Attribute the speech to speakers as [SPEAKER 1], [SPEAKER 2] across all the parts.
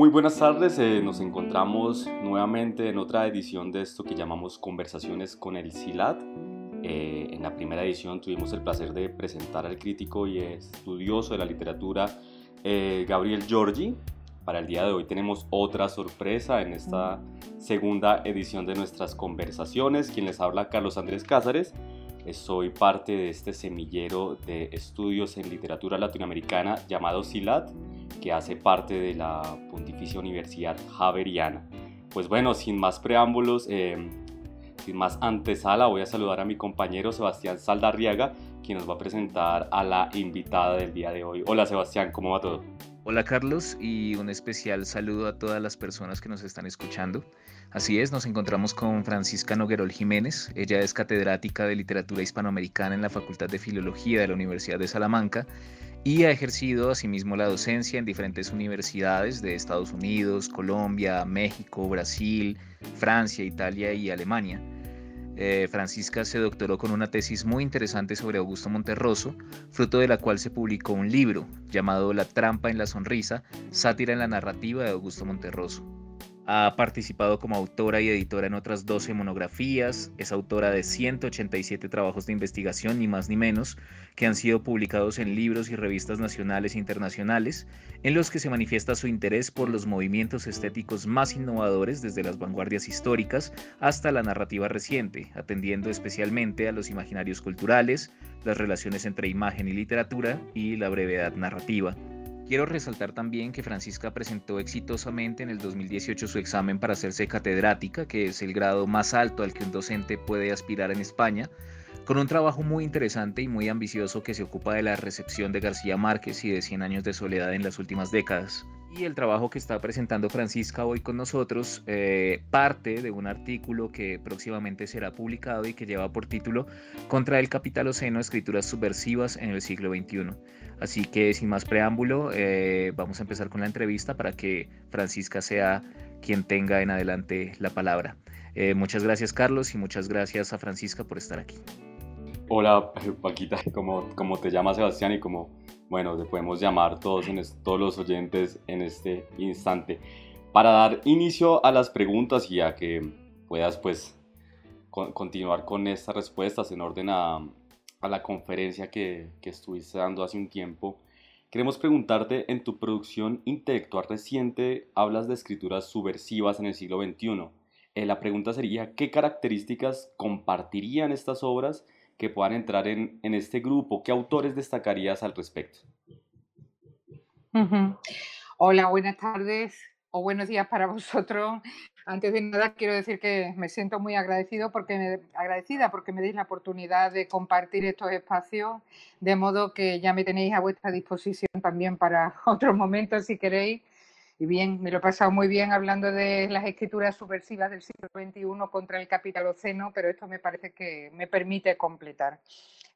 [SPEAKER 1] Muy buenas tardes, eh, nos encontramos nuevamente en otra edición de esto que llamamos Conversaciones con el SILAT. Eh, en la primera edición tuvimos el placer de presentar al crítico y estudioso de la literatura eh, Gabriel Giorgi. Para el día de hoy tenemos otra sorpresa en esta segunda edición de nuestras conversaciones. Quien les habla, Carlos Andrés Cázares. Soy parte de este semillero de estudios en literatura latinoamericana llamado SILAT que hace parte de la Pontificia Universidad Javeriana. Pues bueno, sin más preámbulos, eh, sin más antesala, voy a saludar a mi compañero Sebastián Saldarriaga, quien nos va a presentar a la invitada del día de hoy. Hola Sebastián, ¿cómo va todo?
[SPEAKER 2] Hola Carlos y un especial saludo a todas las personas que nos están escuchando. Así es, nos encontramos con Francisca Noguerol Jiménez. Ella es catedrática de literatura hispanoamericana en la Facultad de Filología de la Universidad de Salamanca y ha ejercido asimismo la docencia en diferentes universidades de Estados Unidos, Colombia, México, Brasil, Francia, Italia y Alemania. Eh, Francisca se doctoró con una tesis muy interesante sobre Augusto Monterroso, fruto de la cual se publicó un libro llamado La trampa en la sonrisa, sátira en la narrativa de Augusto Monterroso. Ha participado como autora y editora en otras 12 monografías, es autora de 187 trabajos de investigación, ni más ni menos, que han sido publicados en libros y revistas nacionales e internacionales, en los que se manifiesta su interés por los movimientos estéticos más innovadores desde las vanguardias históricas hasta la narrativa reciente, atendiendo especialmente a los imaginarios culturales, las relaciones entre imagen y literatura y la brevedad narrativa. Quiero resaltar también que Francisca presentó exitosamente en el 2018 su examen para hacerse catedrática, que es el grado más alto al que un docente puede aspirar en España, con un trabajo muy interesante y muy ambicioso que se ocupa de la recepción de García Márquez y de Cien años de soledad en las últimas décadas. Y el trabajo que está presentando Francisca hoy con nosotros eh, parte de un artículo que próximamente será publicado y que lleva por título Contra el capitaloceno, escrituras subversivas en el siglo XXI. Así que sin más preámbulo, eh, vamos a empezar con la entrevista para que Francisca sea quien tenga en adelante la palabra. Eh, muchas gracias Carlos y muchas gracias a Francisca por estar aquí.
[SPEAKER 1] Hola Paquita, como, como te llamas Sebastián y como bueno, te podemos llamar todos, en todos los oyentes en este instante. Para dar inicio a las preguntas y a que puedas pues continuar con estas respuestas en orden a, la conferencia que, que, estuviste dando hace un tiempo, queremos preguntarte, en tu producción intelectual reciente hablas de escrituras subversivas en el siglo XXI. Eh, la pregunta sería, ¿qué características compartirían estas obras que puedan entrar en, en este grupo? ¿Qué autores destacarías al respecto?
[SPEAKER 3] Hola, buenas tardes o buenos días para vosotros. Antes de nada quiero decir que me siento muy agradecido porque agradecida porque me deis la oportunidad de compartir estos espacios, de modo que ya me tenéis a vuestra disposición también para otros momentos si queréis. Y bien, me lo he pasado muy bien hablando de las escrituras subversivas del siglo XXI contra el capitaloceno, pero esto me parece que me permite completar.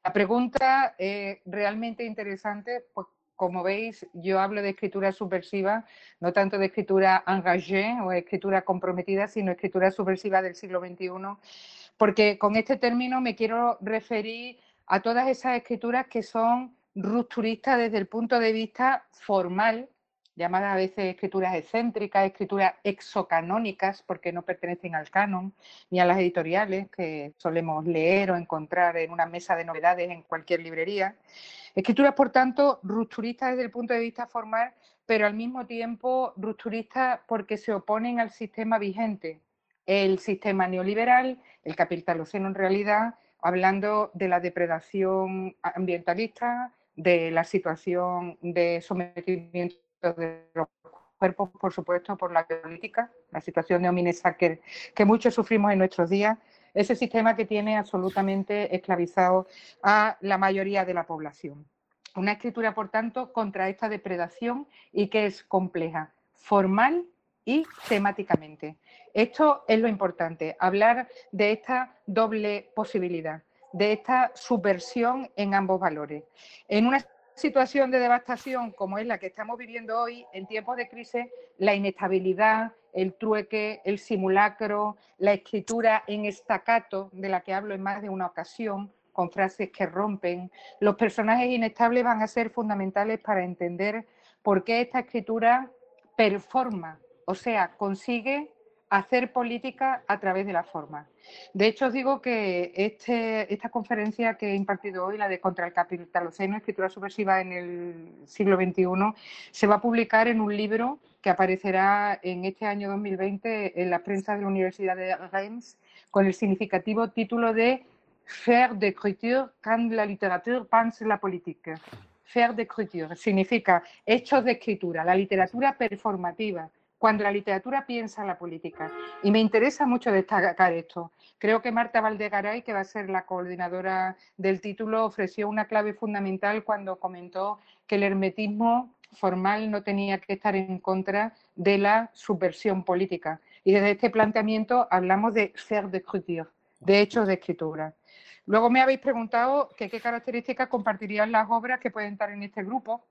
[SPEAKER 3] La pregunta es realmente interesante, pues como veis, yo hablo de escritura subversiva, no tanto de escritura engagée o escritura comprometida, sino escritura subversiva del siglo XXI, porque con este término me quiero referir a todas esas escrituras que son rupturistas desde el punto de vista formal, llamadas a veces escrituras excéntricas, escrituras exocanónicas, porque no pertenecen al canon ni a las editoriales que solemos leer o encontrar en una mesa de novedades en cualquier librería. Escrituras, por tanto, rupturistas desde el punto de vista formal, pero al mismo tiempo rupturistas porque se oponen al sistema vigente, el sistema neoliberal, el capitaloceno en realidad, hablando de la depredación ambientalista, de la situación de sometimiento de los cuerpos, por supuesto, por la política, la situación de homines que, que muchos sufrimos en nuestros días, ese sistema que tiene absolutamente esclavizado a la mayoría de la población. Una escritura, por tanto, contra esta depredación y que es compleja, formal y temáticamente. Esto es lo importante, hablar de esta doble posibilidad, de esta subversión en ambos valores. En una situación de devastación como es la que estamos viviendo hoy, en tiempos de crisis, la inestabilidad, el trueque, el simulacro, la escritura en estacato, de la que hablo en más de una ocasión, con frases que rompen, los personajes inestables van a ser fundamentales para entender por qué esta escritura performa, o sea, consigue hacer política a través de la forma. De hecho, os digo que este, esta conferencia que he impartido hoy, la de Contra el Capitaloceno, Escritura Subversiva en el siglo XXI, se va a publicar en un libro que aparecerá en este año 2020 en la prensa de la Universidad de Reims con el significativo título de Faire d'écriture quand la littérature pense la politique. Faire d'écriture significa hechos de escritura, la literatura performativa, cuando la literatura piensa la política. Y me interesa mucho destacar esto. Creo que Marta Valdegaray, que va a ser la coordinadora del título, ofreció una clave fundamental cuando comentó que el hermetismo formal no tenía que estar en contra de la subversión política. Y desde este planteamiento hablamos de faire d'écriture, de hechos de escritura. Luego me habéis preguntado qué características compartirían las obras que pueden estar en este grupo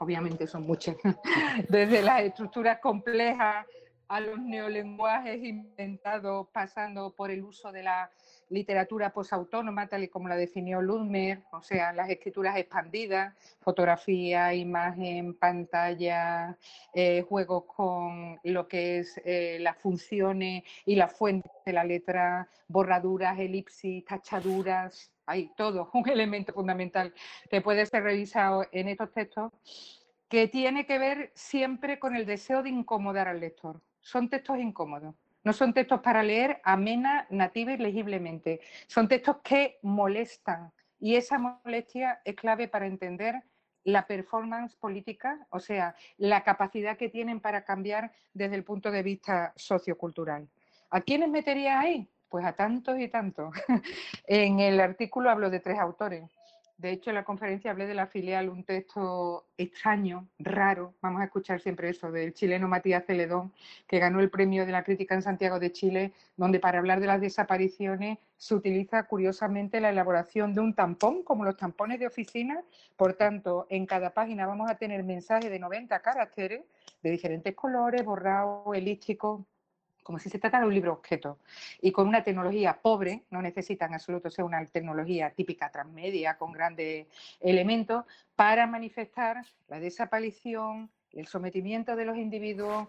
[SPEAKER 3] obviamente son muchas, desde las estructuras complejas a los neolenguajes inventados, pasando por el uso de la literatura posautónoma, tal y como la definió Ludmer, o sea, las escrituras expandidas, fotografía, imagen, pantalla, eh, juegos con lo que es eh, las funciones y las fuentes de la letra, borraduras, elipsis, tachaduras, hay todo un elemento fundamental que puede ser revisado en estos textos, que tiene que ver siempre con el deseo de incomodar al lector. Son textos incómodos. No son textos para leer amena, nativa y legiblemente. Son textos que molestan y esa molestia es clave para entender la performance política, o sea, la capacidad que tienen para cambiar desde el punto de vista sociocultural. ¿A quiénes metería ahí? Pues a tantos y tantos. en el artículo hablo de tres autores. De hecho, en la conferencia hablé de la filial, un texto extraño, raro, vamos a escuchar siempre eso, del chileno Matías Celedón, que ganó el premio de la crítica en Santiago de Chile, donde para hablar de las desapariciones se utiliza curiosamente la elaboración de un tampón, como los tampones de oficina. Por tanto, en cada página vamos a tener mensajes de 90 caracteres de diferentes colores, borrado, elíptico, como si se tratara de un libro objeto, y con una tecnología pobre, no necesita en absoluto ser una tecnología típica transmedia con grandes elementos, para manifestar la desaparición, el sometimiento de los individuos,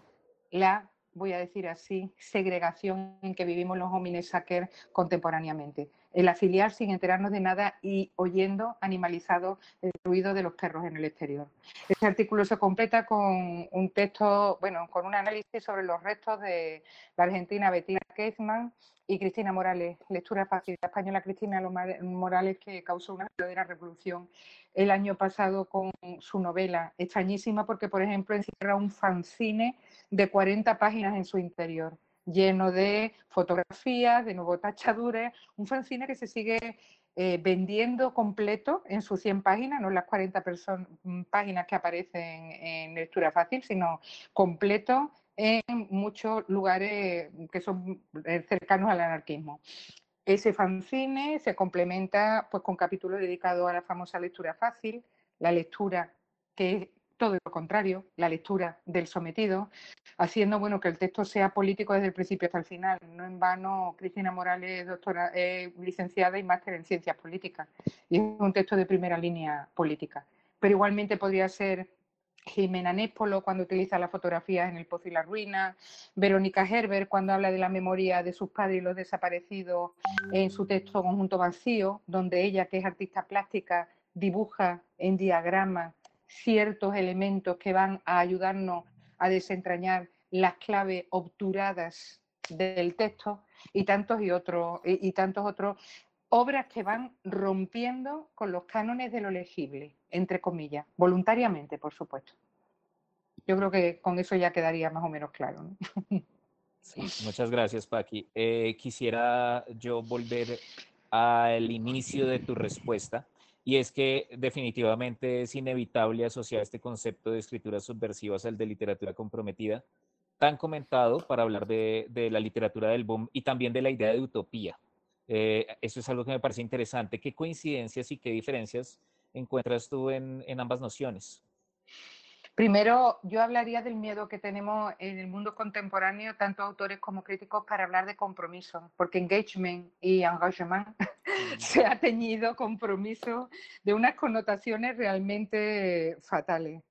[SPEAKER 3] la voy a decir así, segregación en que vivimos los homines sacer contemporáneamente. El afiliar sin enterarnos de nada y oyendo animalizado el ruido de los perros en el exterior. Este artículo se completa con un texto, bueno, con un análisis sobre los restos de la argentina Bettina Keizman y Cristina Morales, lectura fácil la española Cristina Morales que causó una verdadera revolución el año pasado con su novela, extrañísima porque, por ejemplo, encierra un fanzine de 40 páginas en su interior, lleno de fotografías, de nuevo tachaduras, un fanzine que se sigue eh, vendiendo completo en sus 100 páginas, no las 40 mm, páginas que aparecen en lectura fácil, sino completo en muchos lugares que son eh, cercanos al anarquismo. Ese fanzine se complementa pues, con capítulos dedicados a la famosa lectura fácil, la lectura que todo lo contrario, la lectura del sometido, haciendo bueno que el texto sea político desde el principio hasta el final. No en vano, Cristina Morales doctora, licenciada y máster en ciencias políticas, y es un texto de primera línea política. Pero igualmente podría ser Jimena Népolo cuando utiliza las fotografías en el pozo y la ruina, Verónica Herbert cuando habla de la memoria de sus padres y los desaparecidos en su texto Conjunto Vacío, donde ella, que es artista plástica, dibuja en diagrama ciertos elementos que van a ayudarnos a desentrañar las claves obturadas del texto y tantos y otros y, tantos otros obras que van rompiendo con los cánones de lo legible, entre comillas, voluntariamente, por supuesto. Yo creo que con eso ya quedaría más o menos claro.
[SPEAKER 2] muchas gracias, Paqui. Eh, quisiera yo volver al inicio de tu respuesta y es que definitivamente es inevitable asociar este concepto de escrituras subversivas al de literatura comprometida, tan comentado para hablar de, la literatura del boom y también de la idea de utopía. Eh, eso es algo que me parece interesante. ¿Qué coincidencias y qué diferencias encuentras tú en ambas nociones?
[SPEAKER 3] Primero, yo hablaría del miedo que tenemos en el mundo contemporáneo, tanto autores como críticos, para hablar de compromiso, porque engagement y engagement se ha teñido compromiso de unas connotaciones realmente fatales.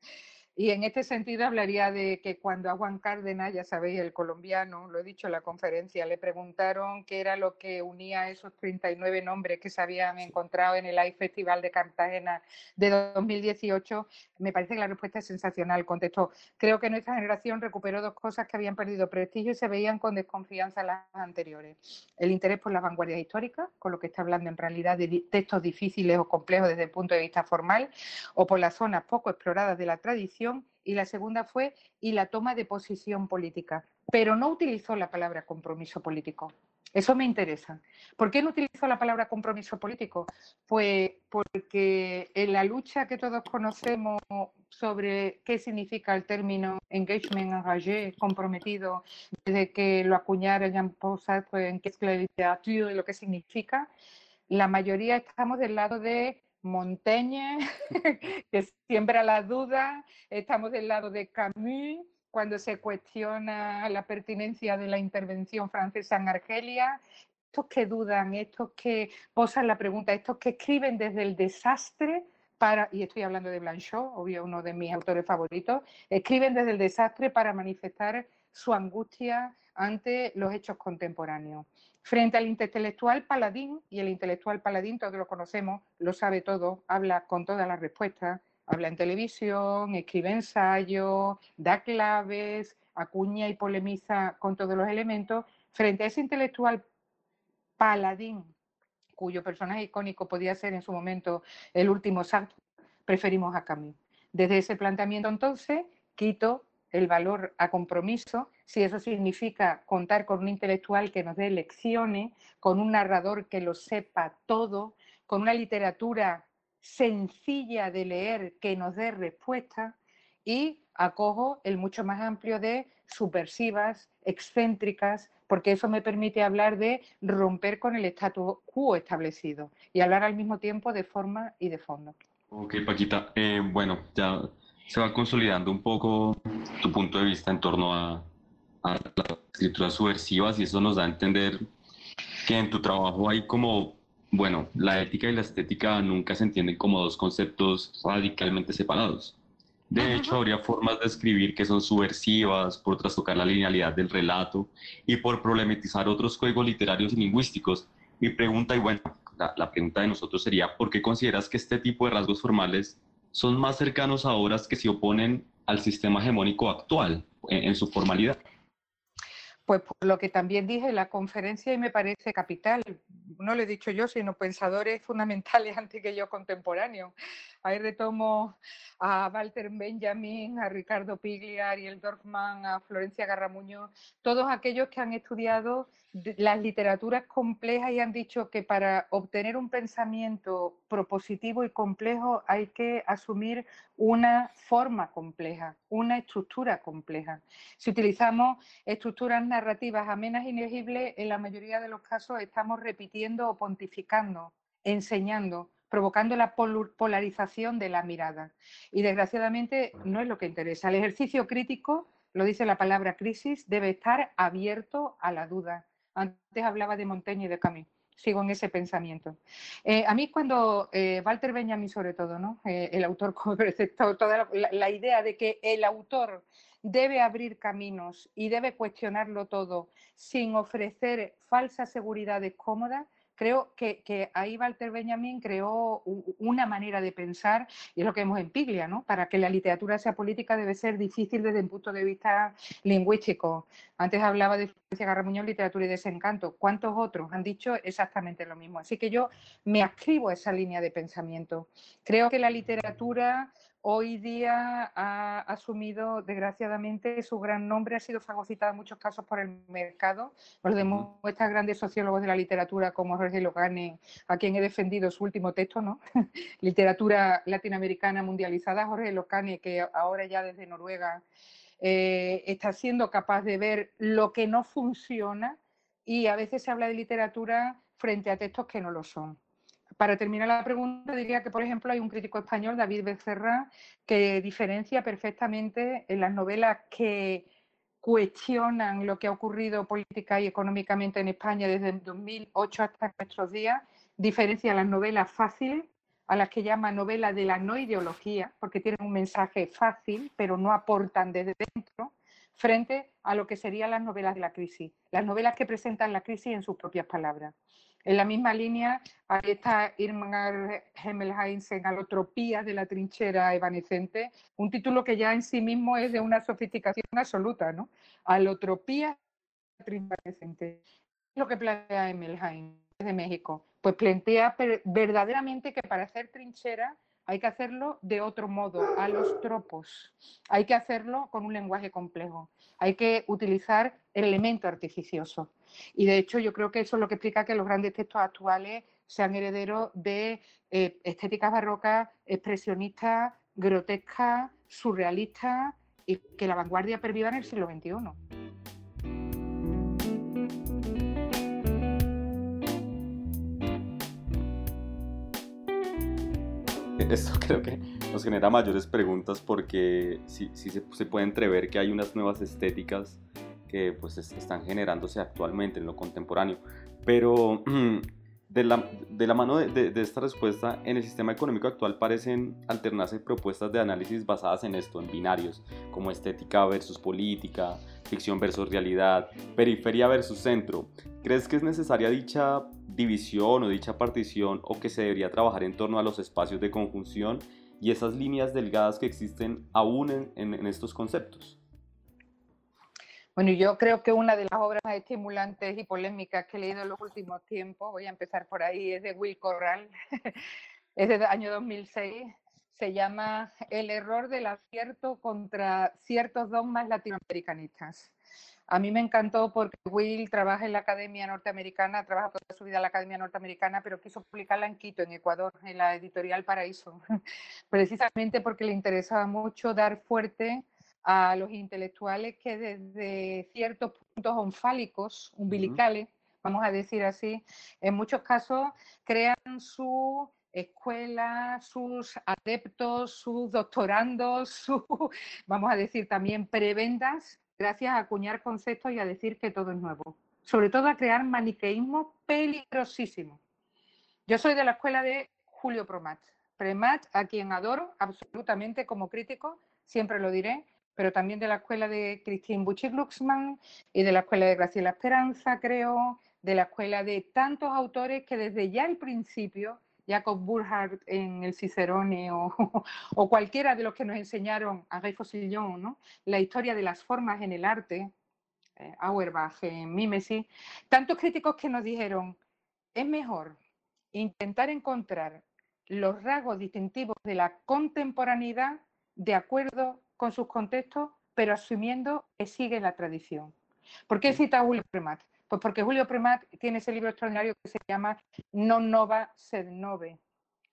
[SPEAKER 3] Y en este sentido hablaría de que cuando a Juan Cárdenas, ya sabéis, el colombiano, lo he dicho en la conferencia, le preguntaron qué era lo que unía a esos 39 nombres que se habían encontrado en el AI Festival de Cartagena de 2018, me parece que la respuesta es sensacional. Contestó, creo que nuestra generación recuperó dos cosas que habían perdido prestigio y se veían con desconfianza las anteriores. El interés por las vanguardias históricas, con lo que está hablando en realidad de textos difíciles o complejos desde el punto de vista formal, o por las zonas poco exploradas de la tradición, y la segunda fue y la toma de posición política, pero no utilizó la palabra compromiso político. Eso me interesa. ¿Por qué no utilizo la palabra compromiso político? Pues porque en la lucha que todos conocemos sobre qué significa el término engagement engagé, comprometido, desde que lo acuñara Jean-Paul Sartre en qué es la literatura y lo que significa, la mayoría estamos del lado de Montaigne, que siembra la duda, estamos del lado de Camus, cuando se cuestiona la pertinencia de la intervención francesa en Argelia, estos que dudan, estos que posan la pregunta, estos que escriben desde el desastre y estoy hablando de Blanchot, obvio uno de mis autores favoritos, escriben desde el desastre para manifestar su angustia ante los hechos contemporáneos. Frente al intelectual paladín, y el intelectual paladín todos lo conocemos, lo sabe todo, habla con todas las respuestas, habla en televisión, escribe ensayos, da claves, acuña y polemiza con todos los elementos. Frente a ese intelectual paladín, cuyo personaje icónico podía ser en su momento el último Sartre, preferimos a Camus. Desde ese planteamiento entonces, quito el valor a compromiso, si eso significa contar con un intelectual que nos dé lecciones, con un narrador que lo sepa todo, con una literatura sencilla de leer que nos dé respuesta y acojo el mucho más amplio de subversivas, excéntricas, porque eso me permite hablar de romper con el status quo establecido y hablar al mismo tiempo de forma y de fondo.
[SPEAKER 1] Ok, Paquita. Eh, bueno, ya se va consolidando un poco tu punto de vista en torno a, a las escrituras subversivas y eso nos da a entender que en tu trabajo hay como bueno, la ética y la estética nunca se entienden como dos conceptos radicalmente separados. De hecho, habría formas de escribir que son subversivas por trastocar la linealidad del relato y por problematizar otros códigos literarios y lingüísticos. Mi pregunta, y bueno, la, pregunta de nosotros sería, ¿por qué consideras que este tipo de rasgos formales son más cercanos a obras que se oponen al sistema hegemónico actual en su formalidad?
[SPEAKER 3] Pues por lo que también dije la conferencia y me parece capital, no lo he dicho yo, sino pensadores fundamentales antes que yo contemporáneos. Ahí retomo a Walter Benjamin, a Ricardo Piglia, a Ariel Dorfman, a Florencia Garramuño, todos aquellos que han estudiado las literaturas complejas y han dicho que para obtener un pensamiento propositivo y complejo hay que asumir una forma compleja, una estructura compleja. Si utilizamos estructuras narrativas amenas y legibles, en la mayoría de los casos estamos repitiendo o pontificando, enseñando, provocando la polarización de la mirada. Y desgraciadamente no es lo que interesa. El ejercicio crítico, lo dice la palabra crisis, debe estar abierto a la duda. Antes hablaba de Montaigne y de Camus. Sigo en ese pensamiento. Eh, a mí cuando eh, Walter Benjamin, sobre todo, ¿no? Eh, el autor como preceptor, toda la idea de que el autor debe abrir caminos y debe cuestionarlo todo sin ofrecer falsas seguridades cómodas, creo que, ahí Walter Benjamin creó una manera de pensar, y es lo que vemos en Piglia, ¿no? Para que la literatura sea política debe ser difícil desde un punto de vista lingüístico. Antes hablaba de Francia Garramuño, literatura y desencanto. ¿Cuántos otros han dicho exactamente lo mismo? Así que yo me ascribo a esa línea de pensamiento. Creo que la literatura hoy día ha asumido, desgraciadamente, su gran nombre, ha sido fagocitada en muchos casos por el mercado. Nos demuestran grandes sociólogos de la literatura como Jorge Locane, a quien he defendido su último texto, ¿no? literatura latinoamericana mundializada, Jorge Locane, que ahora ya desde Noruega eh, está siendo capaz de ver lo que no funciona y a veces se habla de literatura frente a textos que no lo son para terminar la pregunta, diría que, por ejemplo, hay un crítico español, David Becerra, que diferencia perfectamente en las novelas que cuestionan lo que ha ocurrido política y económicamente en España desde 2008 hasta nuestros días, diferencia las novelas fáciles, a las que llama novela de la no ideología, porque tienen un mensaje fácil, pero no aportan desde dentro, frente a lo que serían las novelas de la crisis, las novelas que presentan la crisis en sus propias palabras. En la misma línea, ahí está Irmgard Hemmelheinz en Alotropía de la trinchera evanescente, un título que ya en sí mismo es de una sofisticación absoluta, ¿no? Alotropía de la trinchera evanescente. lo que plantea Hemmelheinz de México? Pues plantea verdaderamente que para hacer trinchera hay que hacerlo de otro modo, a los tropos. Hay que hacerlo con un lenguaje complejo. Hay que utilizar el elemento artificioso. Y de hecho yo creo que eso es lo que explica que los grandes textos actuales sean herederos de eh, estéticas barrocas, expresionistas, grotescas, surrealistas y que la vanguardia perviva en el siglo XXI.
[SPEAKER 1] Esto creo que nos genera mayores preguntas porque sí, se, se, puede entrever que hay unas nuevas estéticas que pues están generándose actualmente en lo contemporáneo. Pero de la, mano de, esta respuesta, en el sistema económico actual parecen alternarse propuestas de análisis basadas en esto, en binarios, como estética versus política, ficción versus realidad, periferia versus centro. ¿Crees que es necesaria dicha división o dicha partición o que se debería trabajar en torno a los espacios de conjunción y esas líneas delgadas que existen aún en estos conceptos?
[SPEAKER 3] Bueno, yo creo que una de las obras más estimulantes y polémicas que he leído en los últimos tiempos, voy a empezar por ahí, es de Will Corral, es del año 2006, se llama El error del acierto contra ciertos dogmas latinoamericanistas. A mí me encantó porque Will trabaja en la Academia Norteamericana, trabaja toda su vida en la Academia Norteamericana, pero quiso publicarla en Quito, en Ecuador, en la editorial Paraíso, precisamente porque le interesaba mucho dar fuerte a los intelectuales que desde ciertos puntos onfálicos, umbilicales, vamos a decir así, en muchos casos crean su escuela, sus adeptos, sus doctorandos, su, vamos a decir también prebendas, gracias a acuñar conceptos y a decir que todo es nuevo. Sobre todo a crear maniqueísmo peligrosísimo. Yo soy de la escuela de Julio Promat. Premat, a quien adoro absolutamente como crítico, siempre lo diré, pero también de la escuela de Christine Buchig-Luxman y de la escuela de Graciela Esperanza, creo, de la escuela de tantos autores que desde ya el principio, Jacob Burckhardt en el Cicerone o, o, cualquiera de los que nos enseñaron a Guy Faucillon, ¿no? la historia de las formas en el arte, eh, Auerbach en Mimesis, tantos críticos que nos dijeron, es mejor intentar encontrar los rasgos distintivos de la contemporaneidad de acuerdo con sus contextos, pero asumiendo que sigue la tradición. ¿Por qué cita a Julio Premat? Pues porque Julio Premat tiene ese libro extraordinario que se llama Non nova sed nove.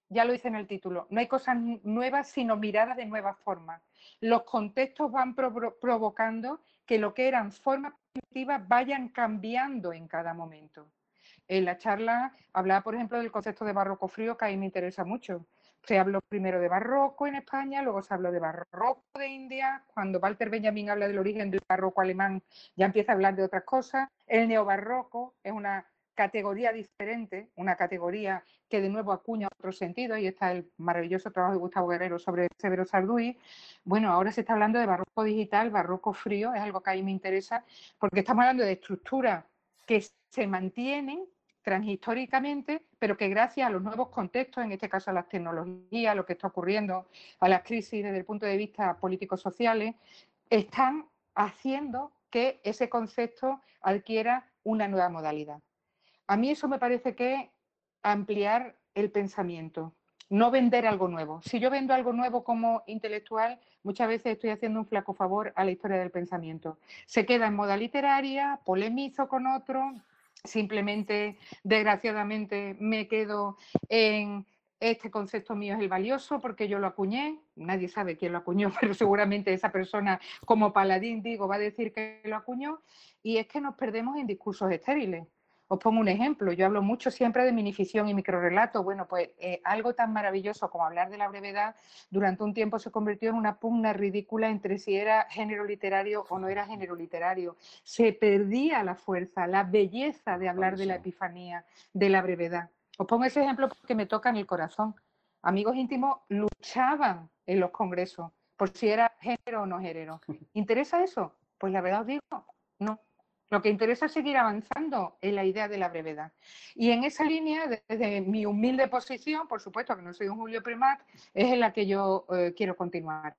[SPEAKER 3] Ya lo dice en el título, no hay cosas nuevas sino miradas de nuevas formas. Los contextos van provocando que lo que eran formas primitivas vayan cambiando en cada momento. En la charla hablaba, por ejemplo, del concepto de barroco frío, que a mí me interesa mucho se habló primero de barroco en España, luego se habló de barroco de India. Cuando Walter Benjamin habla del origen del barroco alemán, ya empieza a hablar de otras cosas. El neobarroco es una categoría diferente, una categoría que de nuevo acuña otro sentido, y está el maravilloso trabajo de Gustavo Guerrero sobre Severo Sarduy. Bueno, ahora se está hablando de barroco digital, barroco frío, es algo que a mí me interesa, porque estamos hablando de estructuras que se mantienen transhistóricamente, pero que gracias a los nuevos contextos, en este caso a las tecnologías, lo que está ocurriendo, a las crisis desde el punto de vista político-sociales, están haciendo que ese concepto adquiera una nueva modalidad. A mí eso me parece que ampliar el pensamiento, no vender algo nuevo. Si yo vendo algo nuevo como intelectual, muchas veces estoy haciendo un flaco favor a la historia del pensamiento. Se queda en moda literaria, polemizo con otro, Simplemente, desgraciadamente, me quedo en este concepto mío es el valioso porque yo lo acuñé, nadie sabe quién lo acuñó, pero seguramente esa persona como paladín, digo, va a decir que lo acuñó, y es que nos perdemos en discursos estériles. Os pongo un ejemplo, yo hablo mucho siempre de minificción y microrelato. Bueno, pues eh, algo tan maravilloso como hablar de la brevedad durante un tiempo se convirtió en una pugna ridícula entre si era género literario o no era género literario. Se perdía la fuerza, la belleza de hablar de la epifanía, de la brevedad. Os pongo ese ejemplo porque me toca en el corazón. amigos íntimos luchaban en los congresos por si era género o no género. ¿Interesa eso? Pues la verdad os digo, no. Lo que interesa es seguir avanzando en la idea de la brevedad. Y en esa línea, desde mi humilde posición, por supuesto que no soy un Julio Primat, es en la que yo eh, quiero continuar.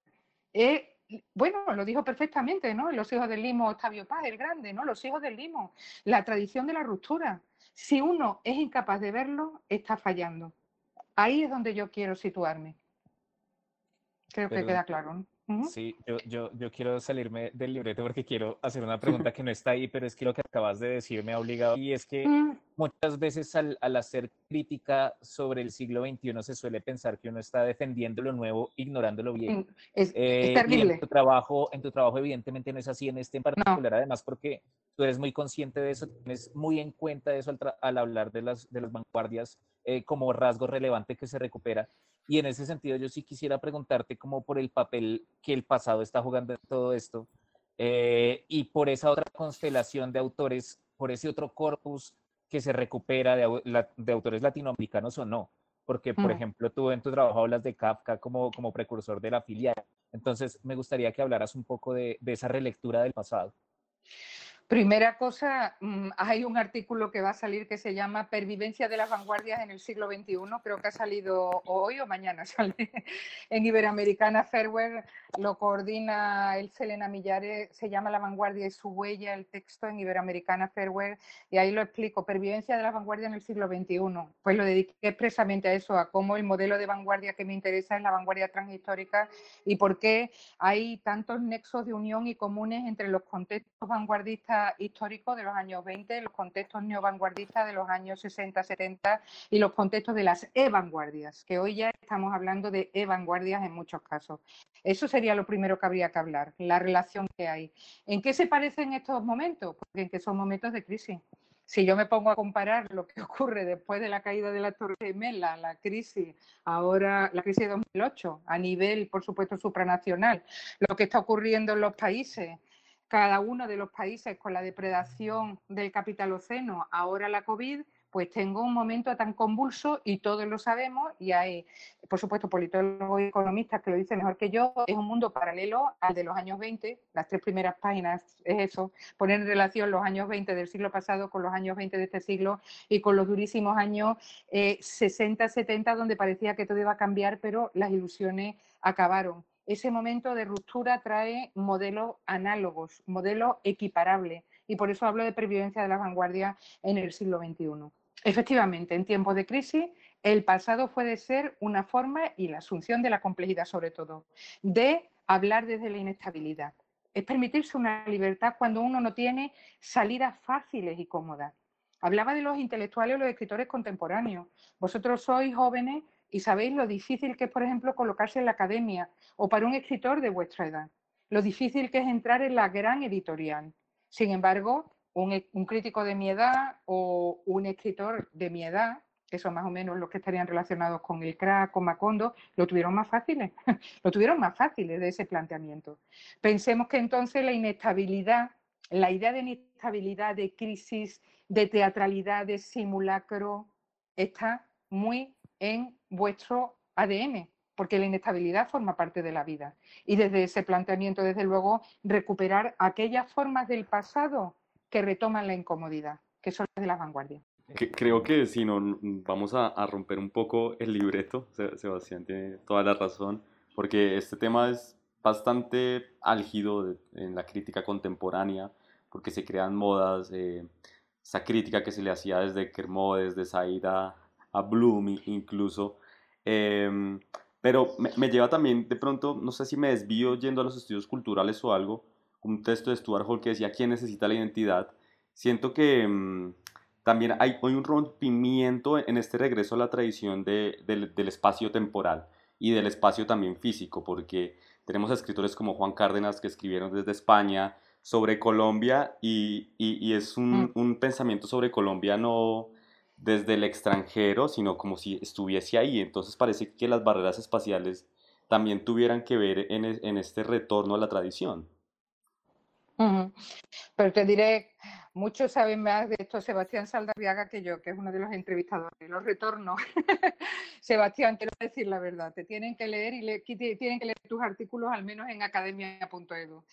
[SPEAKER 3] Eh, bueno, lo dijo perfectamente, ¿no? Los hijos del limo, Octavio Paz, el grande, ¿no? Los hijos del limo, la tradición de la ruptura. Si uno es incapaz de verlo, está fallando. Ahí es donde yo quiero situarme. Creo que queda claro. ¿no?
[SPEAKER 2] Sí, yo, yo, yo, quiero salirme del libreto porque quiero hacer una pregunta que no está ahí, pero es que lo que acabas de decir me ha obligado. Y es que mm. muchas veces al, al, hacer crítica sobre el siglo XXI se suele pensar que uno está defendiendo lo nuevo, ignorando lo viejo.
[SPEAKER 3] Es, eh, terrible.
[SPEAKER 2] en tu, trabajo, en tu trabajo evidentemente no es así en este en particular, además porque tú eres muy consciente de eso, tienes muy en cuenta eso al, al hablar de las, de las vanguardias eh, como rasgo relevante que se recupera. Y en ese sentido yo sí quisiera preguntarte como por el papel que el pasado está jugando en todo esto eh, y por esa otra constelación de autores, por ese otro corpus que se recupera de, de autores latinoamericanos o no. Porque, por ejemplo, tú en tu trabajo hablas de Kafka como, como precursor de la filial. Entonces, me gustaría que hablaras un poco de, de esa relectura del pasado.
[SPEAKER 3] Primera cosa, mm, hay un artículo que va a salir que se llama Pervivencia de las vanguardias en el siglo XXI, creo que ha salido hoy o mañana, en Iberoamericana Fairware, lo coordina el Selena Millares, se llama La vanguardia y su huella, el texto en Iberoamericana Fairware, y ahí lo explico, Pervivencia de las vanguardias en el siglo XXI. Pues lo dediqué expresamente a eso, a cómo el modelo de vanguardia que me interesa es la vanguardia transhistórica y por qué hay tantos nexos de unión y comunes entre los contextos vanguardistas histórico de los años 20, los contextos neovanguardistas de los años 60, 70 y los contextos de las e-vanguardias, que hoy ya estamos hablando de e-vanguardias en muchos casos. Eso sería lo primero que habría que hablar, la relación que hay. ¿En qué se parecen estos momentos? Porque en que son momentos de crisis si yo me pongo a comparar lo que ocurre después de la caída de la Torre Gemela, la crisis, ahora la crisis de 2008, a nivel, por supuesto, supranacional, lo que está ocurriendo en los países, cada uno de los países con la depredación del capitaloceno, ahora la COVID, pues tengo un momento tan convulso y todos lo sabemos y hay, por supuesto, politólogos y economistas que lo dicen mejor que yo, es un mundo paralelo al de los años 20, las tres primeras páginas es eso, poner en relación los años 20 del siglo pasado con los años 20 de este siglo y con los durísimos años 60, eh, 70, donde parecía que todo iba a cambiar, pero las ilusiones acabaron ese momento de ruptura trae modelos análogos, modelos equiparables, y por eso hablo de pervivencia de la vanguardia en el siglo XXI. Efectivamente, en tiempos de crisis, el pasado puede ser una forma, y la asunción de la complejidad sobre todo, de hablar desde la inestabilidad. Es permitirse una libertad cuando uno no tiene salidas fáciles y cómodas. Hablaba de los intelectuales o los escritores contemporáneos. Vosotros sois jóvenes y sabéis lo difícil que es, por ejemplo, colocarse en la academia o para un escritor de vuestra edad, lo difícil que es entrar en la gran editorial. Sin embargo, un, e, crítico de mi edad o un escritor de mi edad, que son más o menos los que estarían relacionados con el crack, con Macondo, lo tuvieron más fáciles, lo tuvieron más fáciles de ese planteamiento. Pensemos que entonces la inestabilidad, la idea de inestabilidad, de crisis, de teatralidad, de simulacro, está muy en vuestro ADN, porque la inestabilidad forma parte de la vida. Y desde ese planteamiento, desde luego, recuperar aquellas formas del pasado que retoman la incomodidad, que son las de las vanguardias.
[SPEAKER 1] Creo que si no, vamos a, romper un poco el libreto, Sebastián tiene toda la razón, porque este tema es bastante álgido en la crítica contemporánea, porque se crean modas, eh, esa crítica que se le hacía desde Kermode, desde Saida a Bloom incluso. Em, pero me, lleva también de pronto, no sé si me desvío yendo a los estudios culturales o algo, un texto de Stuart Hall que decía quién necesita la identidad. Siento que em, también hay, hay, un rompimiento en este regreso a la tradición de, del espacio temporal y del espacio también físico, porque tenemos escritores como Juan Cárdenas que escribieron desde España sobre Colombia y, y, es un, mm. un, pensamiento sobre Colombia no, desde el extranjero, sino como si estuviese ahí. Entonces parece que las barreras espaciales también tuvieran que ver en, este retorno a la tradición.
[SPEAKER 3] Pero te diré, muchos saben más de esto Sebastián Saldarriaga que yo, que es uno de los entrevistadores. Los retorno. Sebastián, quiero decir la verdad, te tienen que leer y tienen que leer tus artículos al menos en academia.edu.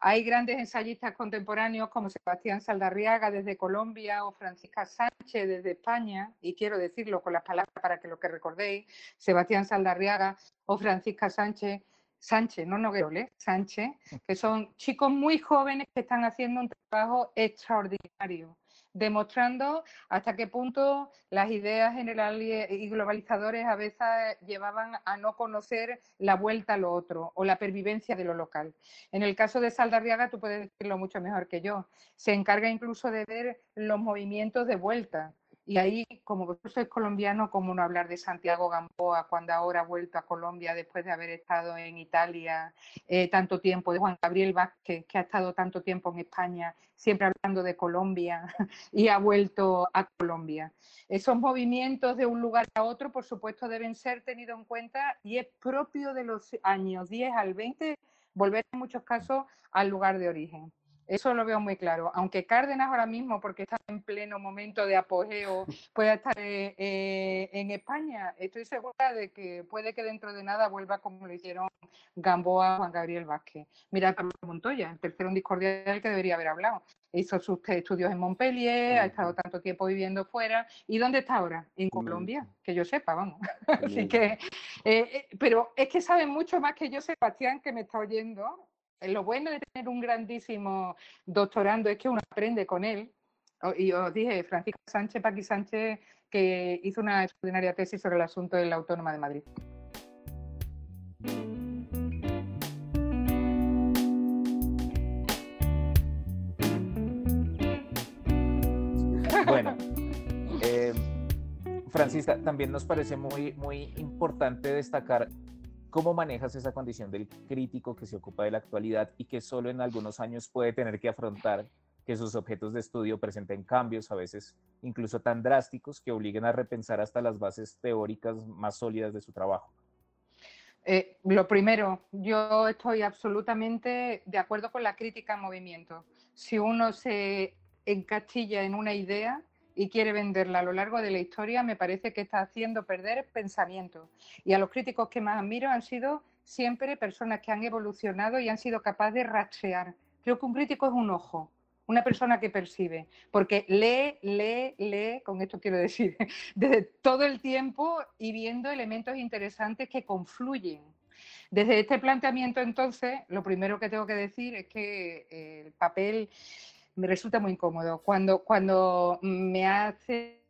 [SPEAKER 3] Hay grandes ensayistas contemporáneos como Sebastián Saldarriaga desde Colombia o Francisca Sánchez desde España, y quiero decirlo con las palabras para que lo que recordéis, Sebastián Saldarriaga o Francisca Sánchez Sánchez, no Noguerole, Sánchez, que son chicos muy jóvenes que están haciendo un trabajo extraordinario, demostrando hasta qué punto las ideas generales y globalizadores a veces llevaban a no conocer la vuelta a lo otro o la pervivencia de lo local. En el caso de Saldarriaga, tú puedes decirlo mucho mejor que yo, se encarga incluso de ver los movimientos de vuelta, y ahí, como vosotros sois colombiano, ¿cómo no hablar de Santiago Gamboa cuando ahora ha vuelto a Colombia después de haber estado en Italia eh, tanto tiempo? De Juan Gabriel Vázquez, que ha estado tanto tiempo en España, siempre hablando de Colombia y ha vuelto a Colombia. Esos movimientos de un lugar a otro, por supuesto, deben ser tenidos en cuenta y es propio de los años 10 al 20 volver en muchos casos al lugar de origen. Eso lo veo muy claro. Aunque Cárdenas ahora mismo, porque está en pleno momento de apogeo, pueda estar eh, eh, en España, estoy segura de que puede que dentro de nada vuelva como lo hicieron Gamboa, Juan Gabriel Vázquez. Mira Carlos Montoya, el tercero en discordia que debería haber hablado. Hizo sus estudios en Montpellier, ha estado tanto tiempo viviendo fuera. ¿Y dónde está ahora? En Colombia, que yo sepa, vamos. Así que, eh, pero es que saben mucho más que yo, Sebastián, que me está oyendo lo bueno de tener un grandísimo doctorando es que uno aprende con él. Y os dije, Francisco Sánchez, Paqui Sánchez, que hizo una extraordinaria tesis sobre el asunto de la Autónoma de Madrid.
[SPEAKER 2] Bueno, eh, Francisca, también nos parece muy, muy importante destacar ¿Cómo manejas esa condición del crítico que se ocupa de la actualidad y que solo en algunos años puede tener que afrontar que sus objetos de estudio presenten cambios, a veces incluso tan drásticos, que obliguen a repensar hasta las bases teóricas más sólidas de su trabajo?
[SPEAKER 3] Eh, lo primero, yo estoy absolutamente de acuerdo con la crítica en movimiento. Si uno se encastilla en una idea, y quiere venderla a lo largo de la historia, me parece que está haciendo perder pensamiento. Y a los críticos que más admiro han sido siempre personas que han evolucionado y han sido capaces de rastrear. Creo que un crítico es un ojo, una persona que percibe, porque lee, lee, lee, con esto quiero decir, desde todo el tiempo y viendo elementos interesantes que confluyen. Desde este planteamiento, entonces, lo primero que tengo que decir es que el papel me resulta muy incómodo. Cuando, cuando me hace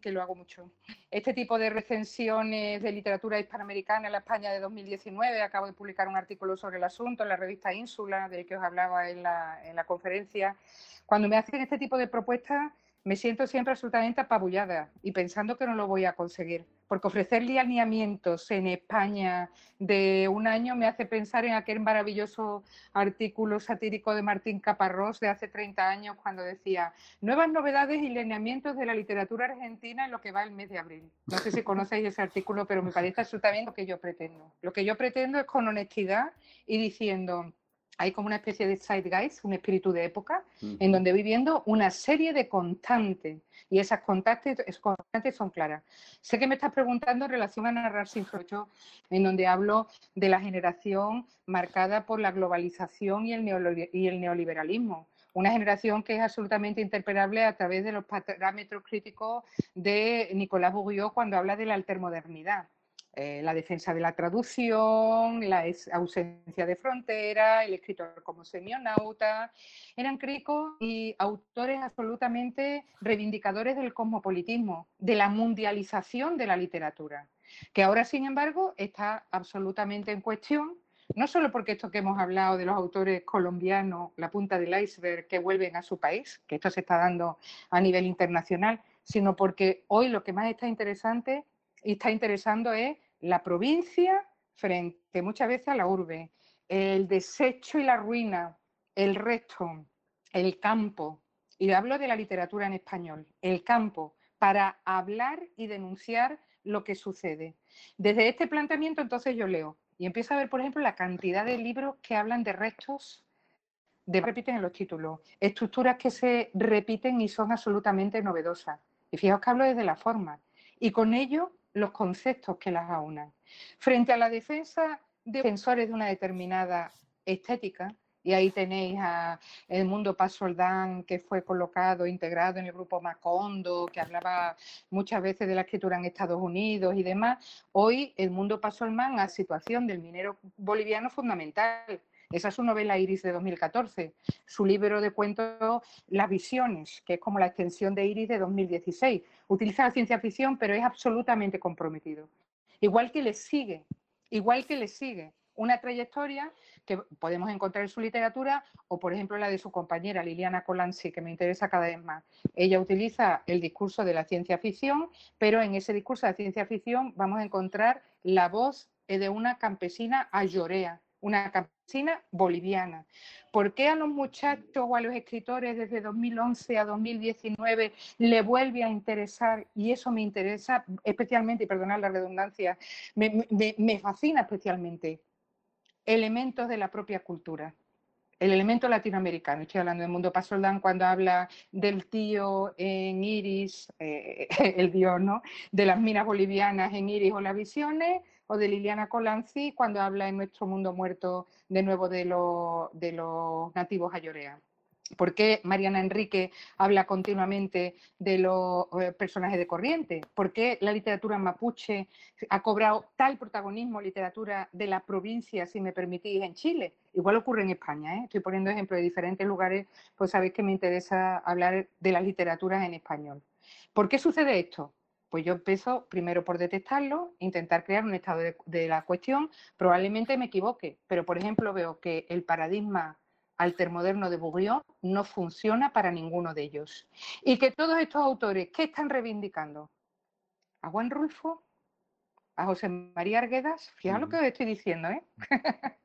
[SPEAKER 3] que lo hago mucho. Este tipo de recensiones de literatura hispanoamericana en la España de 2019, acabo de publicar un artículo sobre el asunto en la revista Ínsula, del que os hablaba en la, en la conferencia. Cuando me hacen este tipo de propuestas, me siento siempre absolutamente apabullada y pensando que no lo voy a conseguir. Porque ofrecer lineamientos en España de un año me hace pensar en aquel maravilloso artículo satírico de Martín Caparrós de hace 30 años cuando decía nuevas novedades y lineamientos de la literatura argentina en lo que va el mes de abril. No sé si conocéis ese artículo, pero me parece absolutamente lo que yo pretendo. Lo que yo pretendo es con honestidad y diciendo, hay como una especie de zeitgeist, un espíritu de época, en donde viviendo una serie de constantes, y esas constantes, constantes son claras. Sé que me estás preguntando en relación a Narrar sin Frocho, en donde hablo de la generación marcada por la globalización y el, y el neoliberalismo. Una generación que es absolutamente interpelable a través de los parámetros críticos de Nicolás Bourdieu cuando habla de la altermodernidad eh, la defensa de la traducción, la ausencia de frontera, el escritor como semionauta, eran críticos y autores absolutamente reivindicadores del cosmopolitismo, de la mundialización de la literatura, que ahora, sin embargo, está absolutamente en cuestión no solo porque esto que hemos hablado de los autores colombianos, la punta del iceberg, que vuelven a su país, que esto se está dando a nivel internacional, sino porque hoy lo que más está interesante y está interesando es la provincia frente muchas veces a la urbe, el desecho y la ruina, el resto, el campo. Y hablo de la literatura en español, el campo, para hablar y denunciar lo que sucede. Desde este planteamiento entonces yo leo y empiezo a ver, por ejemplo, la cantidad de libros que hablan de restos de, repiten en los títulos, estructuras que se repiten y son absolutamente novedosas. Y fijaos que hablo desde la forma. Y con ello los conceptos que las aunan. Frente a la defensa de defensores de una determinada estética, y ahí tenéis a Edmundo Pasoldán, que fue colocado, integrado en el grupo Macondo, que hablaba muchas veces de la escritura en Estados Unidos y demás. Hoy Edmundo Pasoldán, la situación del minero boliviano fundamental. Esa es su novela Iris de 2014. Su libro de cuentos Las Visiones, que es como la extensión de Iris de 2016. Utiliza la ciencia ficción, pero es absolutamente comprometido. Igual que le sigue, igual que le sigue una trayectoria que podemos encontrar en su literatura o, por ejemplo, la de su compañera Liliana Colanzi, que me interesa cada vez más. Ella utiliza el discurso de la ciencia ficción, pero en ese discurso de la ciencia ficción vamos a encontrar la voz de una campesina ayorea, una campesina boliviana. ¿Por qué a los muchachos o a los escritores desde 2011 a 2019 le vuelve a interesar, y eso me interesa especialmente, y perdonad la redundancia, me fascina especialmente? elementos de la propia cultura. El elemento latinoamericano, estoy hablando del mundo Pasoldán cuando habla del tío en Iris, eh, el dios, ¿no? De las minas bolivianas en Iris o las visiones, o de Liliana Colanzi cuando habla en nuestro mundo muerto de nuevo de, de los nativos ayorea. ¿Por qué Mariana Enrique habla continuamente de los eh, personajes de corriente? ¿Por qué la literatura mapuche ha cobrado tal protagonismo, literatura de la provincia, si me permitís, en Chile? Igual ocurre en España, ¿eh? estoy poniendo ejemplos de diferentes lugares, pues sabéis que me interesa hablar de las literaturas en español. ¿Por qué sucede esto? Pues yo empiezo primero por detectarlo, intentar crear un estado de la cuestión, probablemente me equivoque, pero por ejemplo veo que el paradigma altermoderno de Bourdieu no funciona para ninguno de ellos. Y que todos estos autores, ¿qué están reivindicando? ¿A Juan Rulfo? ¿A José María Arguedas? Fijaos lo que os estoy diciendo, ¿eh?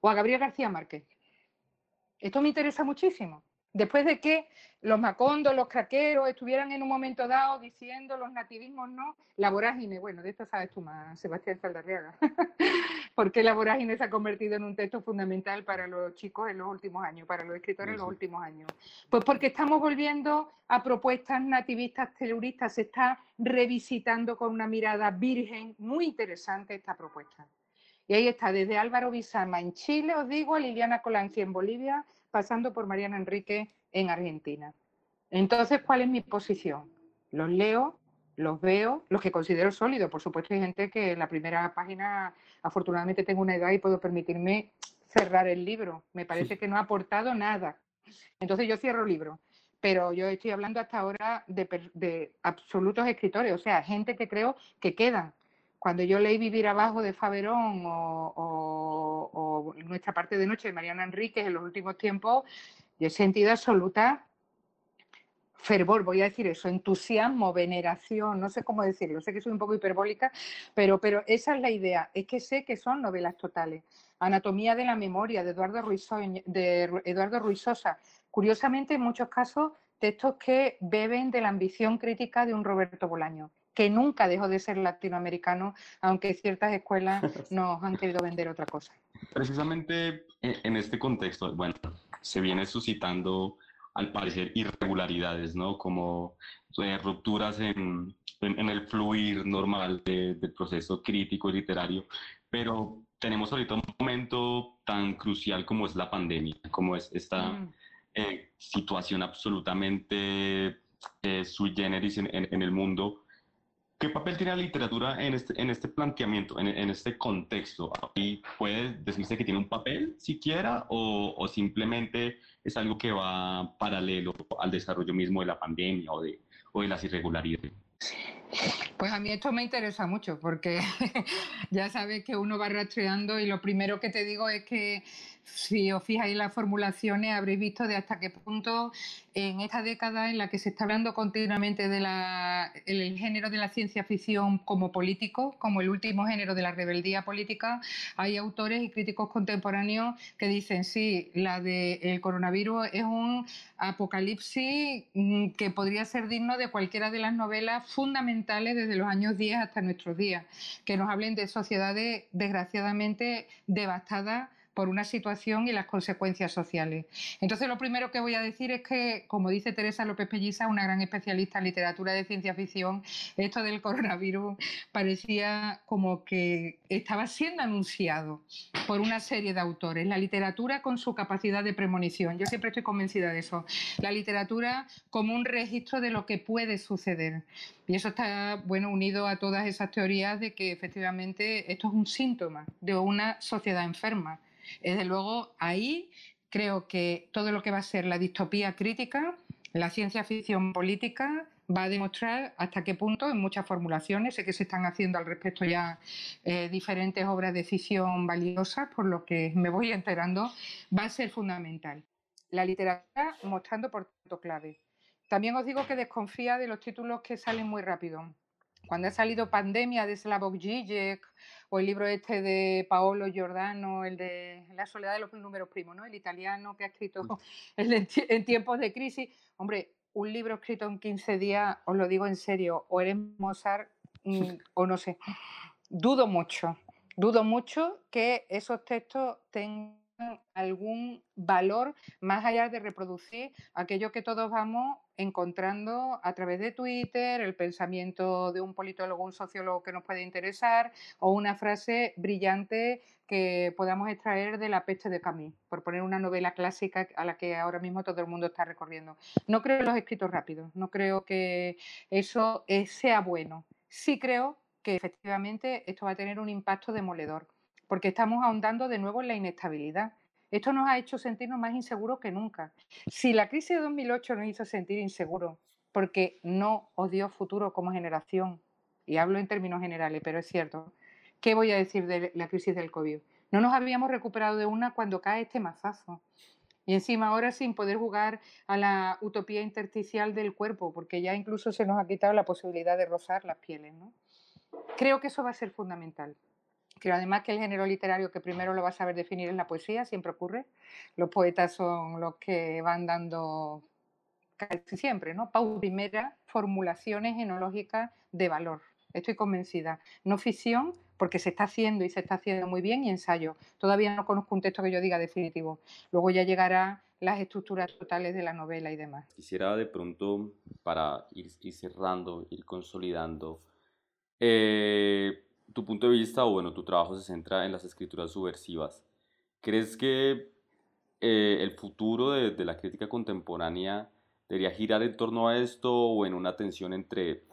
[SPEAKER 3] o a Gabriel García Márquez. Esto me interesa muchísimo. Después de que los macondos, los craqueros estuvieran en un momento dado diciendo los nativismos no, la vorágine, bueno, de esto sabes tú más, Sebastián Saldarriaga, porque la vorágine se ha convertido en un texto fundamental para los chicos en los últimos años, para los escritores en los últimos años. Pues porque estamos volviendo a propuestas nativistas, terroristas, se está revisitando con una mirada virgen, muy interesante esta propuesta. Y ahí está, desde Álvaro Bizama en Chile, os digo, a Liliana Colanzi en Bolivia, pasando por Mariana Enrique en Argentina. Entonces, ¿cuál es mi posición? Los leo, los veo, los que considero sólidos. Por supuesto, hay gente que en la primera página, afortunadamente tengo una edad y puedo permitirme cerrar el libro. Me parece que no ha aportado nada. Entonces yo cierro el libro. Pero yo estoy hablando hasta ahora de, absolutos escritores, o sea, gente que creo que quedan. Cuando yo leí Vivir abajo de Faberón o, Nuestra parte de noche de Mariana Enríquez en los últimos tiempos, yo he sentido absoluta fervor, voy a decir eso, entusiasmo, veneración, no sé cómo decirlo, sé que soy un poco hiperbólica, pero, pero esa es la idea, es que sé que son novelas totales. Anatomía de la memoria de Eduardo, de Eduardo Ruizosa. Curiosamente, en muchos casos, textos que beben de la ambición crítica de un Roberto Bolaño que nunca dejó de ser latinoamericano, aunque ciertas escuelas nos han querido vender otra cosa.
[SPEAKER 1] Precisamente en este contexto, bueno, se viene suscitando, al parecer, irregularidades, ¿no? Como eh, rupturas en, en, el fluir normal del proceso crítico y literario, pero tenemos ahorita un momento tan crucial como es la pandemia, como es esta mm. eh, situación absolutamente eh, sui generis en, en el mundo ¿Qué papel tiene la literatura en este, en este planteamiento, en, en este contexto? ¿Y puede decirse que tiene un papel siquiera o, o, simplemente es algo que va paralelo al desarrollo mismo de la pandemia o de, o de las irregularidades?
[SPEAKER 3] Pues a mí esto me interesa mucho porque ya sabes que uno va rastreando y lo primero que te digo es que si os fijáis las formulaciones habréis visto de hasta qué punto en esta década en la que se está hablando continuamente del género de la ciencia ficción como político, como el último género de la rebeldía política, hay autores y críticos contemporáneos que dicen sí, la del coronavirus es un apocalipsis mm, que podría ser digno de cualquiera de las novelas fundamentales desde los años 10 hasta nuestros días, que nos hablen de sociedades desgraciadamente devastadas por una situación y las consecuencias sociales. Entonces, lo primero que voy a decir es que, como dice Teresa López Pelliza, una gran especialista en literatura de ciencia ficción, esto del coronavirus parecía como que estaba siendo anunciado por una serie de autores. La literatura con su capacidad de premonición. Yo siempre estoy convencida de eso. La literatura como un registro de lo que puede suceder. Y eso está bueno unido a todas esas teorías de que efectivamente esto es un síntoma de una sociedad enferma. Desde luego, ahí creo que todo lo que va a ser la distopía crítica, la ciencia ficción política, va a demostrar hasta qué punto, en muchas formulaciones, sé que se están haciendo al respecto ya eh, diferentes obras de ficción valiosas, por lo que me voy enterando, va a ser fundamental. La literatura mostrando por tanto clave. También os digo que desconfía de los títulos que salen muy rápido. Cuando ha salido Pandemia de Slavoj Žižek o el libro este de Paolo Giordano, el de La soledad de los números primos, ¿no? el italiano que ha escrito el en tiempos de crisis, hombre, un libro escrito en 15 días, os lo digo en serio, o eres Mozart mm, o no sé. Dudo mucho, dudo mucho que esos textos tengan algún valor más allá de reproducir aquello que todos vamos encontrando a través de Twitter, el pensamiento de un politólogo, un sociólogo que nos puede interesar o una frase brillante que podamos extraer de La peste de Camus, por poner una novela clásica a la que ahora mismo todo el mundo está recorriendo. No creo en los escritos rápidos, no creo que eso eh, sea bueno. Sí creo que efectivamente esto va a tener un impacto demoledor porque estamos ahondando de nuevo en la inestabilidad. Esto nos ha hecho sentirnos más inseguros que nunca. Si la crisis de 2008 nos hizo sentir inseguros porque no os dio futuro como generación, y hablo en términos generales, pero es cierto, ¿qué voy a decir de la crisis del COVID? No nos habíamos recuperado de una cuando cae este mazazo. Y encima ahora sin poder jugar a la utopía intersticial del cuerpo, porque ya incluso se nos ha quitado la posibilidad de rozar las pieles. ¿no? Creo que eso va a ser fundamental. Además que el género literario que primero lo va a saber definir es la poesía, siempre ocurre. Los poetas son los que van dando casi siempre, ¿no? Primera, formulaciones genológicas de valor. Estoy convencida. No ficción, porque se está haciendo y se está haciendo muy bien, y ensayo. Todavía no conozco un texto que yo diga definitivo. Luego ya llegará las estructuras totales de la novela y demás.
[SPEAKER 1] Quisiera de pronto, para ir, cerrando, ir consolidando, eh, tu punto de vista o bueno, tu trabajo se centra en las escrituras subversivas. ¿Crees que eh, el futuro de, la crítica contemporánea debería girar en torno a esto o en una tensión entre,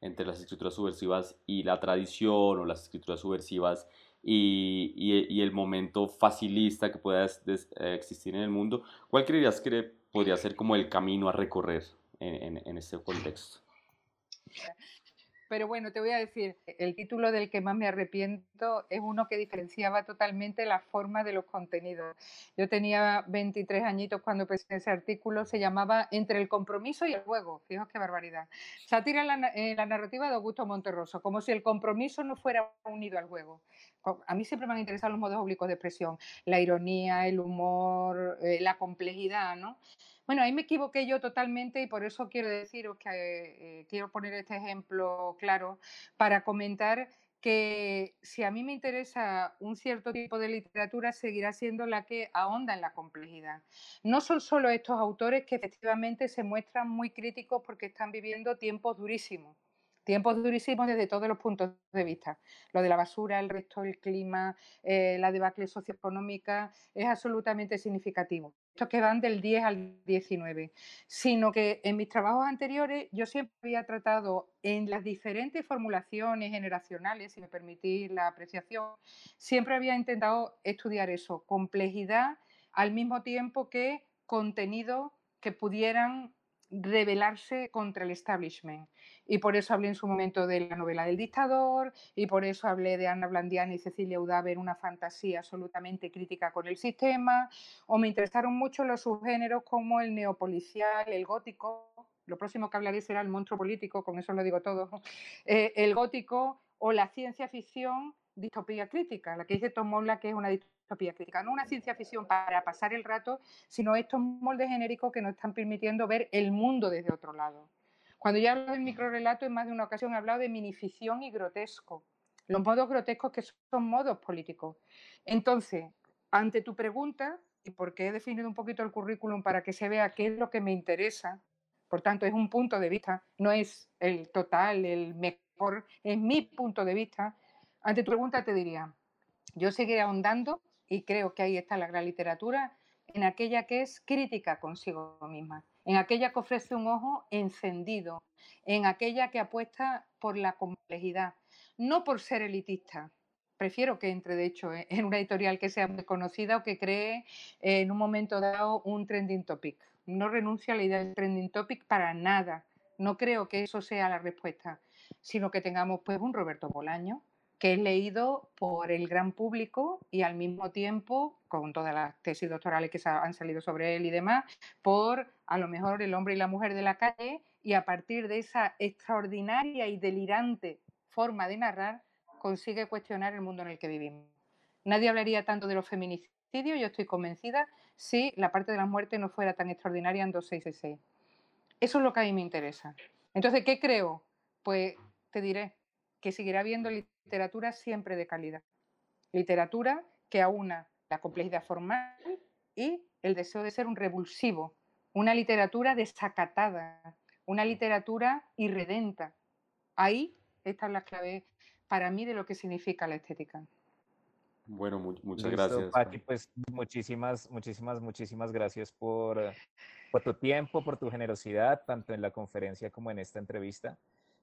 [SPEAKER 1] entre las escrituras subversivas y la tradición o las escrituras subversivas y, el momento facilista que pueda eh, existir en el mundo? ¿Cuál creerías que podría ser como el camino a recorrer en, en, en este contexto?
[SPEAKER 3] Pero bueno, te voy a decir, el título del que más me arrepiento es uno que diferenciaba totalmente la forma de los contenidos. Yo tenía 23 añitos cuando empecé ese artículo, se llamaba Entre el compromiso y el juego. Fijaos qué barbaridad. Sátira en la, la narrativa de Augusto Monterroso, como si el compromiso no fuera unido al juego. A mí siempre me han interesado los modos oblicuos de expresión, la ironía, el humor, eh, la complejidad, ¿no? Bueno, ahí me equivoqué yo totalmente y por eso quiero deciros que eh, quiero poner este ejemplo claro para comentar que si a mí me interesa un cierto tipo de literatura, seguirá siendo la que ahonda en la complejidad. No son solo estos autores que efectivamente se muestran muy críticos porque están viviendo tiempos durísimos tiempos durísimos desde todos los puntos de vista. Lo de la basura, el resto, el clima, eh, la debacle socioeconómica es absolutamente significativo. Que van del 10 al 19. Sino que en mis trabajos anteriores yo siempre había tratado en las diferentes formulaciones generacionales, si me permitís la apreciación, siempre había intentado estudiar eso, complejidad al mismo tiempo que contenido que pudieran rebelarse contra el establishment. Y por eso hablé en su momento de la novela del dictador, y por eso hablé de Ana Blandiani y Cecilia Udaver, una fantasía absolutamente crítica con el sistema, o me interesaron mucho los subgéneros como el neopolicial, el gótico, lo próximo que hablaré será el monstruo político, con eso lo digo todo, eh, el gótico o la ciencia ficción distopía crítica, la que dice Tom Mola que es una distopía crítica, no una ciencia ficción para pasar el rato, sino estos moldes genéricos que nos están permitiendo ver el mundo desde otro lado. Cuando yo hablo de microrelato, en más de una ocasión he hablado de minificción y grotesco. Los modos grotescos que son modos políticos. Entonces, ante tu pregunta, y porque he definido un poquito el currículum para que se vea qué es lo que me interesa, por tanto es un punto de vista, no es el total, el mejor, es mi punto de vista, ante tu pregunta te diría, yo seguiré ahondando y creo que ahí está la gran literatura en aquella que es crítica consigo misma, en aquella que ofrece un ojo encendido, en aquella que apuesta por la complejidad, no por ser elitista. Prefiero que entre, de hecho, en una editorial que sea muy conocida o que cree en un momento dado un trending topic. No renuncio a la idea del trending topic para nada. No creo que eso sea la respuesta, sino que tengamos pues un Roberto Bolaño, que es leído por el gran público y al mismo tiempo, con todas las tesis doctorales que han salido sobre él y demás, por a lo mejor el hombre y la mujer de la calle y a partir de esa extraordinaria y delirante forma de narrar, consigue cuestionar el mundo en el que vivimos. Nadie hablaría tanto de los feminicidios, yo estoy convencida, si la parte de la muerte no fuera tan extraordinaria en 2666. Eso es lo que a mí me interesa. Entonces, ¿qué creo? Pues te diré que seguirá habiendo literatura siempre de calidad. Literatura que aúna la complejidad formal y el deseo de ser un revulsivo, una literatura desacatada, una literatura irredenta. Ahí está la clave para mí de lo que significa la estética.
[SPEAKER 1] Bueno, muchas gracias.
[SPEAKER 2] Pati, pues muchísimas, muchísimas, muchísimas gracias por, por tu tiempo, por tu generosidad, tanto en la conferencia como en esta entrevista.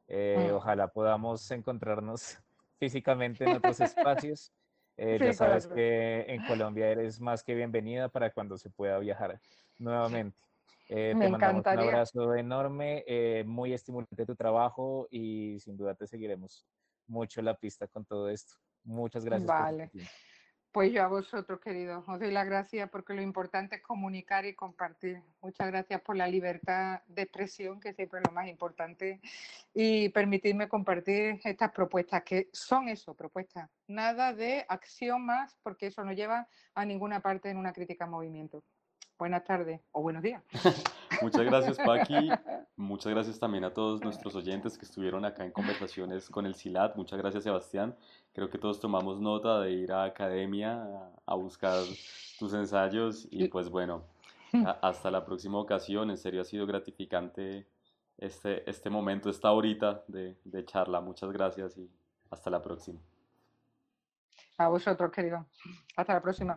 [SPEAKER 2] Eh. Ojalá podamos encontrarnos físicamente en otros espacios. Eh, ya sabes que en Colombia eres más que bienvenida para cuando se pueda viajar nuevamente. Eh, te mandamos un abrazo enorme, muy estimulante tu trabajo y sin duda te seguiremos mucho la pista con todo esto. Muchas gracias.
[SPEAKER 3] Vale. Pues yo a vosotros, queridos, os doy las gracias porque lo importante es comunicar y compartir. Muchas gracias por la libertad de expresión, que siempre es lo más importante, y permitirme compartir estas propuestas, que son eso, propuestas. Nada de más, porque eso no lleva a ninguna parte en una crítica a movimiento. Buenas tardes o buenos días.
[SPEAKER 1] Muchas gracias, Paqui. Muchas gracias también a todos nuestros oyentes que estuvieron acá en conversaciones con el SILAT. Muchas gracias, Sebastián. Creo que todos tomamos nota de ir a academia a buscar tus ensayos y pues bueno, hasta la próxima ocasión. En serio ha sido gratificante este, este momento, esta horita de, de charla. Muchas gracias y hasta la próxima.
[SPEAKER 3] A vosotros, querido. Hasta la próxima.